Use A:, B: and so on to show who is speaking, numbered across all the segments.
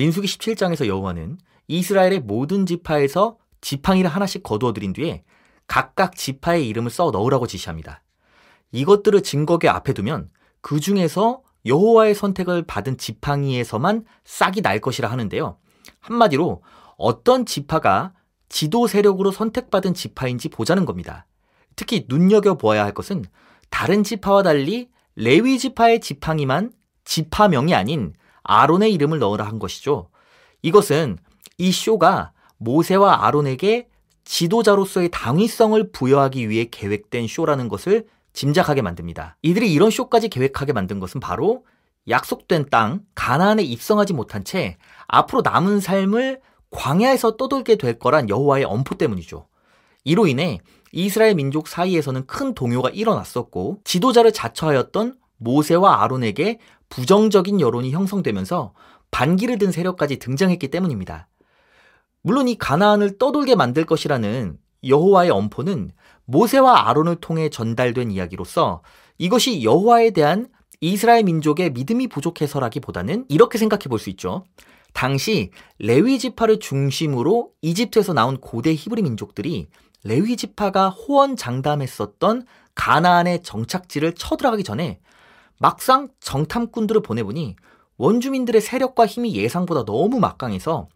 A: 민수기 17장에서 여호와는 이스라엘의 모든 지파에서 지팡이를 하나씩 거두어 들인 뒤에 각각 지파의 이름을 써 넣으라고 지시합니다. 이것들을 증거계 앞에 두면 그 중에서 여호와의 선택을 받은 지팡이에서만 싹이 날 것이라 하는데요. 한마디로 어떤 지파가 지도 세력으로 선택받은 지파인지 보자는 겁니다. 특히 눈여겨 보아야 할 것은 다른 지파와 달리 레위 지파의 지팡이만 지파명이 아닌 아론의 이름을 넣으라 한 것이죠. 이것은 이 쇼가 모세와 아론에게 지도자로서의 당위성을 부여하기 위해 계획된 쇼라는 것을 짐작하게 만듭니다. 이들이 이런 쇼까지 계획하게 만든 것은 바로 약속된 땅 가나안에 입성하지 못한 채 앞으로 남은 삶을 광야에서 떠돌게 될 거란 여호와의 엄포 때문이죠. 이로 인해 이스라엘 민족 사이에서는 큰 동요가 일어났었고 지도자를 자처하였던 모세와 아론에게 부정적인 여론이 형성되면서 반기를 든 세력까지 등장했기 때문입니다. 물론 이 가나안을 떠돌게 만들 것이라는 여호와의 엄포는 모세와 아론을 통해 전달된 이야기로서 이것이 여호와에 대한 이스라엘 민족의 믿음이 부족해서라기보다는 이렇게 생각해 볼 수 있죠. 당시 레위 지파를 중심으로 이집트에서 나온 고대 히브리 민족들이 레위 지파가 호언 장담했었던 가나안의 정착지를 쳐들어가기 전에 막상 정탐꾼들을 보내보니 원주민들의 세력과 힘이 예상보다 너무 막강해서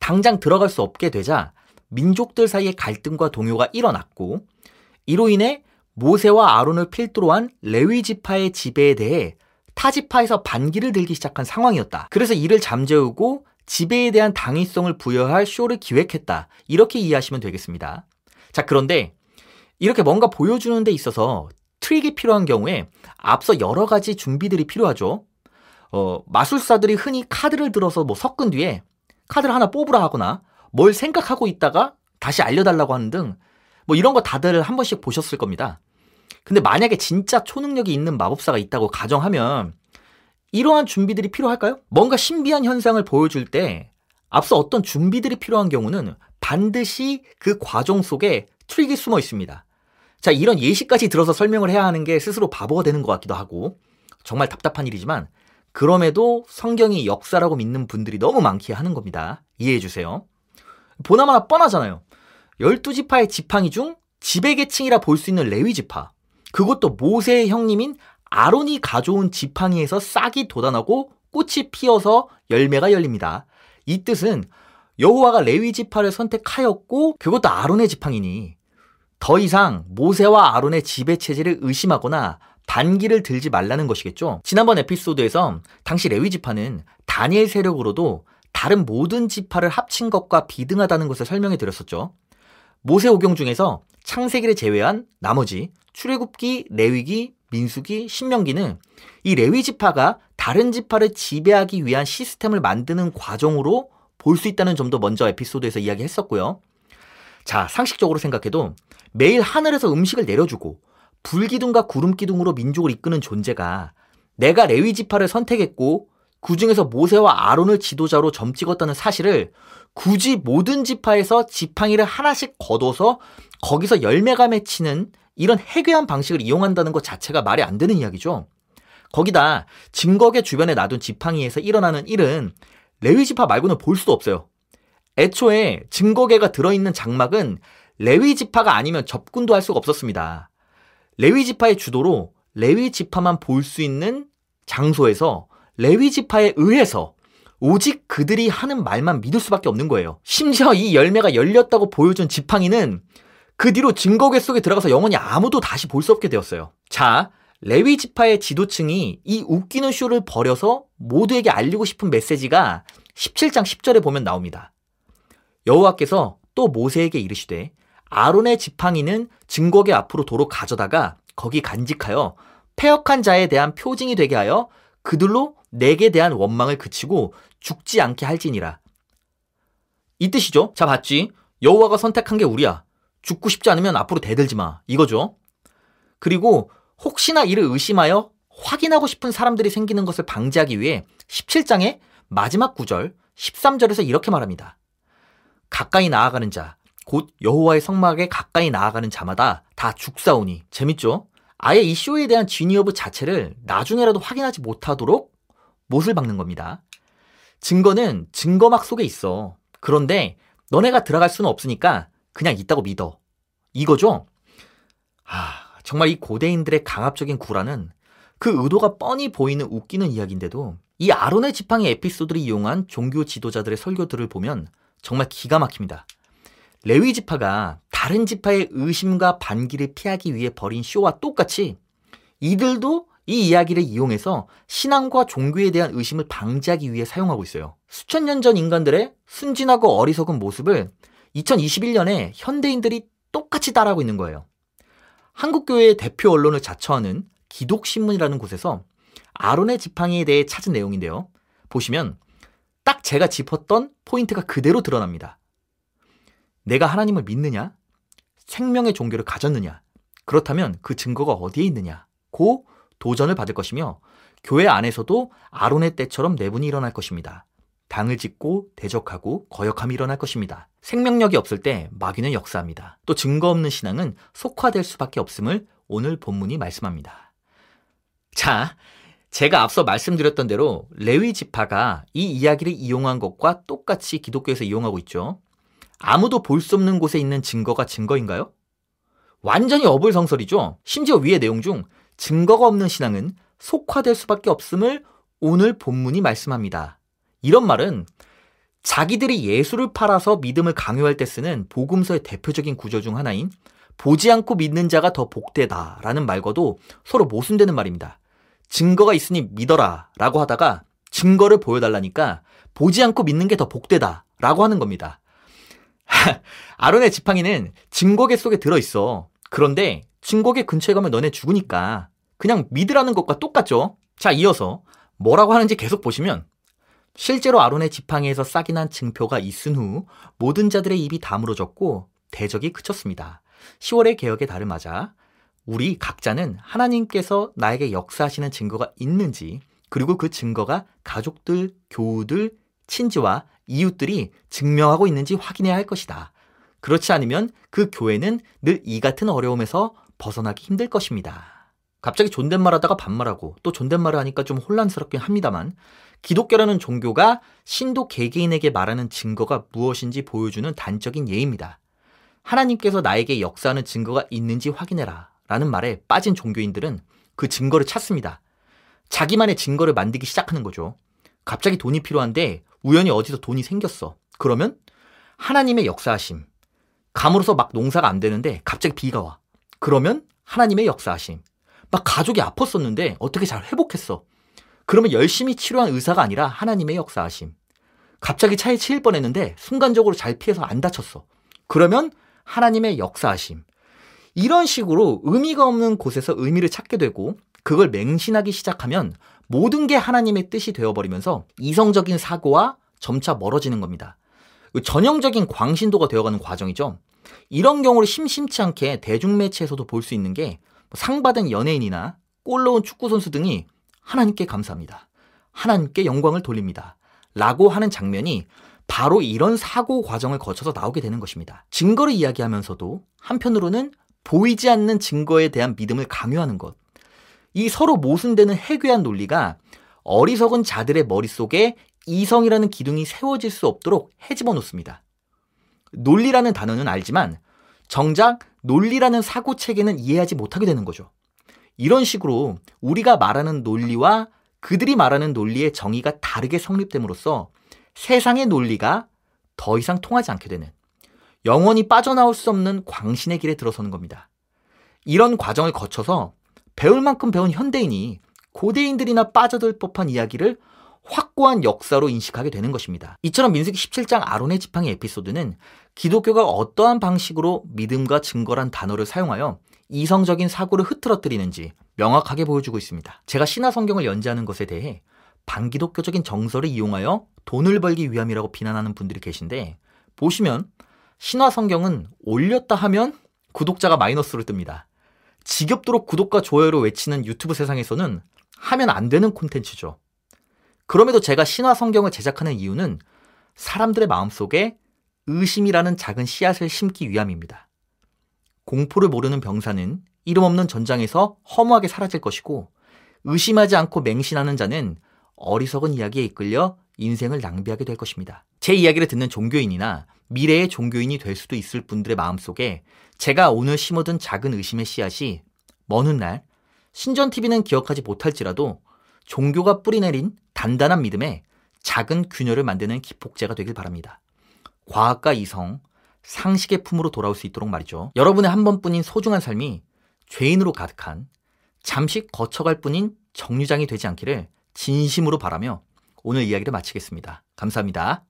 A: 당장 들어갈 수 없게 되자 민족들 사이의 갈등과 동요가 일어났고 이로 인해 모세와 아론을 필두로 한 레위 지파의 지배에 대해 타 지파에서 반기를 들기 시작한 상황이었다. 그래서 이를 잠재우고 지배에 대한 당위성을 부여할 쇼를 기획했다. 이렇게 이해하시면 되겠습니다. 자, 그런데 이렇게 뭔가 보여주는 데 있어서 트릭이 필요한 경우에 앞서 여러 가지 준비들이 필요하죠. 어, 마술사들이 흔히 카드를 들어서 뭐 섞은 뒤에 카드를 하나 뽑으라 하거나 뭘 생각하고 있다가 다시 알려달라고 하는 등 뭐 이런 거 다들 한 번씩 보셨을 겁니다. 근데 만약에 진짜 초능력이 있는 마법사가 있다고 가정하면 이러한 준비들이 필요할까요? 뭔가 신비한 현상을 보여줄 때 앞서 어떤 준비들이 필요한 경우는 반드시 그 과정 속에 트릭이 숨어 있습니다. 자, 이런 예시까지 들어서 설명을 해야 하는 게 스스로 바보가 되는 것 같기도 하고 정말 답답한 일이지만 그럼에도 성경이 역사라고 믿는 분들이 너무 많기에 하는 겁니다. 이해해 주세요. 보나마나 뻔하잖아요. 12지파의 지팡이 중 지배계층이라 볼 수 있는 레위 지파. 그것도 모세의 형님인 아론이 가져온 지팡이에서 싹이 돋아나고 꽃이 피어서 열매가 열립니다. 이 뜻은 여호와가 레위 지파를 선택하였고 그것도 아론의 지팡이니 더 이상 모세와 아론의 지배 체제를 의심하거나 반기를 들지 말라는 것이겠죠. 지난번 에피소드에서 당시 레위 지파는 다니엘 세력으로도 다른 모든 지파를 합친 것과 비등하다는 것을 설명해 드렸었죠. 모세 오경 중에서 창세기를 제외한 나머지 출애굽기, 레위기, 민수기, 신명기는 이 레위 지파가 다른 지파를 지배하기 위한 시스템을 만드는 과정으로 볼 수 있다는 점도 먼저 에피소드에서 이야기했었고요. 자, 상식적으로 생각해도 매일 하늘에서 음식을 내려주고 불기둥과 구름기둥으로 민족을 이끄는 존재가 내가 레위 지파를 선택했고 그 중에서 모세와 아론을 지도자로 점 찍었다는 사실을 굳이 모든 지파에서 지팡이를 하나씩 걷어서 거기서 열매가 맺히는 이런 해괴한 방식을 이용한다는 것 자체가 말이 안 되는 이야기죠. 거기다 증거계 주변에 놔둔 지팡이에서 일어나는 일은 레위 지파 말고는 볼 수도 없어요. 애초에 증거계가 들어있는 장막은 레위 지파가 아니면 접근도 할 수가 없었습니다. 레위 지파의 주도로 레위 지파만 볼 수 있는 장소에서 레위 지파에 의해서 오직 그들이 하는 말만 믿을 수밖에 없는 거예요. 심지어 이 열매가 열렸다고 보여준 지팡이는 그 뒤로 증거계 속에 들어가서 영원히 아무도 다시 볼 수 없게 되었어요. 자, 레위 지파의 지도층이 이 웃기는 쇼를 버려서 모두에게 알리고 싶은 메시지가 17장 10절에 보면 나옵니다. 여호와께서 또 모세에게 이르시되 아론의 지팡이는 증거계 앞으로 도로 가져다가 거기 간직하여 폐역한 자에 대한 표징이 되게 하여 그들로 내게 대한 원망을 그치고 죽지 않게 할지니라. 이 뜻이죠. 자, 봤지? 여호와가 선택한 게 우리야. 죽고 싶지 않으면 앞으로 대들지 마. 이거죠. 그리고 혹시나 이를 의심하여 확인하고 싶은 사람들이 생기는 것을 방지하기 위해 17장의 마지막 구절 13절에서 이렇게 말합니다. 가까이 나아가는 자, 곧 여호와의 성막에 가까이 나아가는 자마다 다 죽사오니 재밌죠? 아예 이 쇼에 대한 지니어브 자체를 나중에라도 확인하지 못하도록 못을 박는 겁니다. 증거는 증거막 속에 있어. 그런데 너네가 들어갈 수는 없으니까 그냥 있다고 믿어. 이거죠? 아, 정말 이 고대인들의 강압적인 구라는 그 의도가 뻔히 보이는 웃기는 이야기인데도 이 아론의 지팡이 에피소드를 이용한 종교 지도자들의 설교들을 보면 정말 기가 막힙니다. 레위 지파가 다른 지파의 의심과 반기를 피하기 위해 벌인 쇼와 똑같이 이들도 이 이야기를 이용해서 신앙과 종교에 대한 의심을 방지하기 위해 사용하고 있어요. 수천 년 전 인간들의 순진하고 어리석은 모습을 2021년에 현대인들이 똑같이 따라하고 있는 거예요. 한국교회의 대표 언론을 자처하는 기독신문이라는 곳에서 아론의 지팡이에 대해 찾은 내용인데요. 보시면 딱 제가 짚었던 포인트가 그대로 드러납니다. 내가 하나님을 믿느냐? 생명의 종교를 가졌느냐? 그렇다면 그 증거가 어디에 있느냐? 고 도전을 받을 것이며 교회 안에서도 아론의 때처럼 내분이 일어날 것입니다. 당을 짓고 대적하고 거역함이 일어날 것입니다. 생명력이 없을 때 마귀는 역사합니다. 또 증거 없는 신앙은 속화될 수밖에 없음을 오늘 본문이 말씀합니다. 자, 제가 앞서 말씀드렸던 대로 레위 지파가 이 이야기를 이용한 것과 똑같이 기독교에서 이용하고 있죠. 아무도 볼 수 없는 곳에 있는 증거가 증거인가요? 완전히 어불성설이죠. 심지어 위의 내용 중 증거가 없는 신앙은 속화될 수밖에 없음을 오늘 본문이 말씀합니다. 이런 말은 자기들이 예수를 팔아서 믿음을 강요할 때 쓰는 복음서의 대표적인 구조 중 하나인 보지 않고 믿는 자가 더 복되다라는 말과도 서로 모순되는 말입니다. 증거가 있으니 믿어라 라고 하다가 증거를 보여달라니까 보지 않고 믿는 게 더 복되다 라고 하는 겁니다. 아론의 지팡이는 증거계 속에 들어있어. 그런데 증거계 근처에 가면 너네 죽으니까 그냥 믿으라는 것과 똑같죠. 자, 이어서 뭐라고 하는지 계속 보시면 실제로 아론의 지팡이에서 싹이 난 증표가 있은 후 모든 자들의 입이 다물어졌고 대적이 그쳤습니다. 10월의 개혁에 다름하자 우리 각자는 하나님께서 나에게 역사하시는 증거가 있는지 그리고 그 증거가 가족들, 교우들, 친지와 이웃들이 증명하고 있는지 확인해야 할 것이다. 그렇지 않으면 그 교회는 늘 이 같은 어려움에서 벗어나기 힘들 것입니다. 갑자기 존댓말 하다가 반말하고 또 존댓말을 하니까 좀 혼란스럽긴 합니다만 기독교라는 종교가 신도 개개인에게 말하는 증거가 무엇인지 보여주는 단적인 예입니다. 하나님께서 나에게 역사하는 증거가 있는지 확인해라. 라는 말에 빠진 종교인들은 그 증거를 찾습니다. 자기만의 증거를 만들기 시작하는 거죠. 갑자기 돈이 필요한데 우연히 어디서 돈이 생겼어. 그러면 하나님의 역사하심. 감으로서 막 농사가 안 되는데 갑자기 비가 와. 그러면 하나님의 역사하심. 막 가족이 아팠었는데 어떻게 잘 회복했어. 그러면 열심히 치료한 의사가 아니라 하나님의 역사하심. 갑자기 차에 치일 뻔했는데 순간적으로 잘 피해서 안 다쳤어. 그러면 하나님의 역사하심. 이런 식으로 의미가 없는 곳에서 의미를 찾게 되고 그걸 맹신하기 시작하면 모든 게 하나님의 뜻이 되어버리면서 이성적인 사고와 점차 멀어지는 겁니다. 그 전형적인 광신도가 되어가는 과정이죠. 이런 경우를 심심치 않게 대중매체에서도 볼 수 있는 게 상 받은 연예인이나 골 넣은 축구선수 등이 하나님께 감사합니다. 하나님께 영광을 돌립니다. 라고 하는 장면이 바로 이런 사고 과정을 거쳐서 나오게 되는 것입니다. 증거를 이야기하면서도 한편으로는 보이지 않는 증거에 대한 믿음을 강요하는 것. 이 서로 모순되는 해괴한 논리가 어리석은 자들의 머릿속에 이성이라는 기둥이 세워질 수 없도록 해집어 놓습니다. 논리라는 단어는 알지만 정작 논리라는 사고 체계는 이해하지 못하게 되는 거죠. 이런 식으로 우리가 말하는 논리와 그들이 말하는 논리의 정의가 다르게 성립됨으로써 세상의 논리가 더 이상 통하지 않게 되는 영원히 빠져나올 수 없는 광신의 길에 들어서는 겁니다. 이런 과정을 거쳐서 배울 만큼 배운 현대인이 고대인들이나 빠져들 법한 이야기를 확고한 역사로 인식하게 되는 것입니다. 이처럼 민수기 17장 아론의 지팡이 에피소드는 기독교가 어떠한 방식으로 믿음과 증거란 단어를 사용하여 이성적인 사고를 흐트러뜨리는지 명확하게 보여주고 있습니다. 제가 신화 성경을 연재하는 것에 대해 반기독교적인 정서를 이용하여 돈을 벌기 위함이라고 비난하는 분들이 계신데 보시면 신화 성경은 올렸다 하면 구독자가 마이너스로 뜹니다. 지겹도록 구독과 좋아요를 외치는 유튜브 세상에서는 하면 안 되는 콘텐츠죠. 그럼에도 제가 신화 성경을 제작하는 이유는 사람들의 마음속에 의심이라는 작은 씨앗을 심기 위함입니다. 공포를 모르는 병사는 이름 없는 전장에서 허무하게 사라질 것이고 의심하지 않고 맹신하는 자는 어리석은 이야기에 이끌려 인생을 낭비하게 될 것입니다. 제 이야기를 듣는 종교인이나 미래의 종교인이 될 수도 있을 분들의 마음속에 제가 오늘 심어둔 작은 의심의 씨앗이 먼 훗날 신전TV는 기억하지 못할지라도 종교가 뿌리내린 단단한 믿음에 작은 균열을 만드는 기폭제가 되길 바랍니다. 과학과 이성, 상식의 품으로 돌아올 수 있도록 말이죠. 여러분의 한 번뿐인 소중한 삶이 죄인으로 가득한 잠시 거쳐갈 뿐인 정류장이 되지 않기를 진심으로 바라며 오늘 이야기를 마치겠습니다. 감사합니다.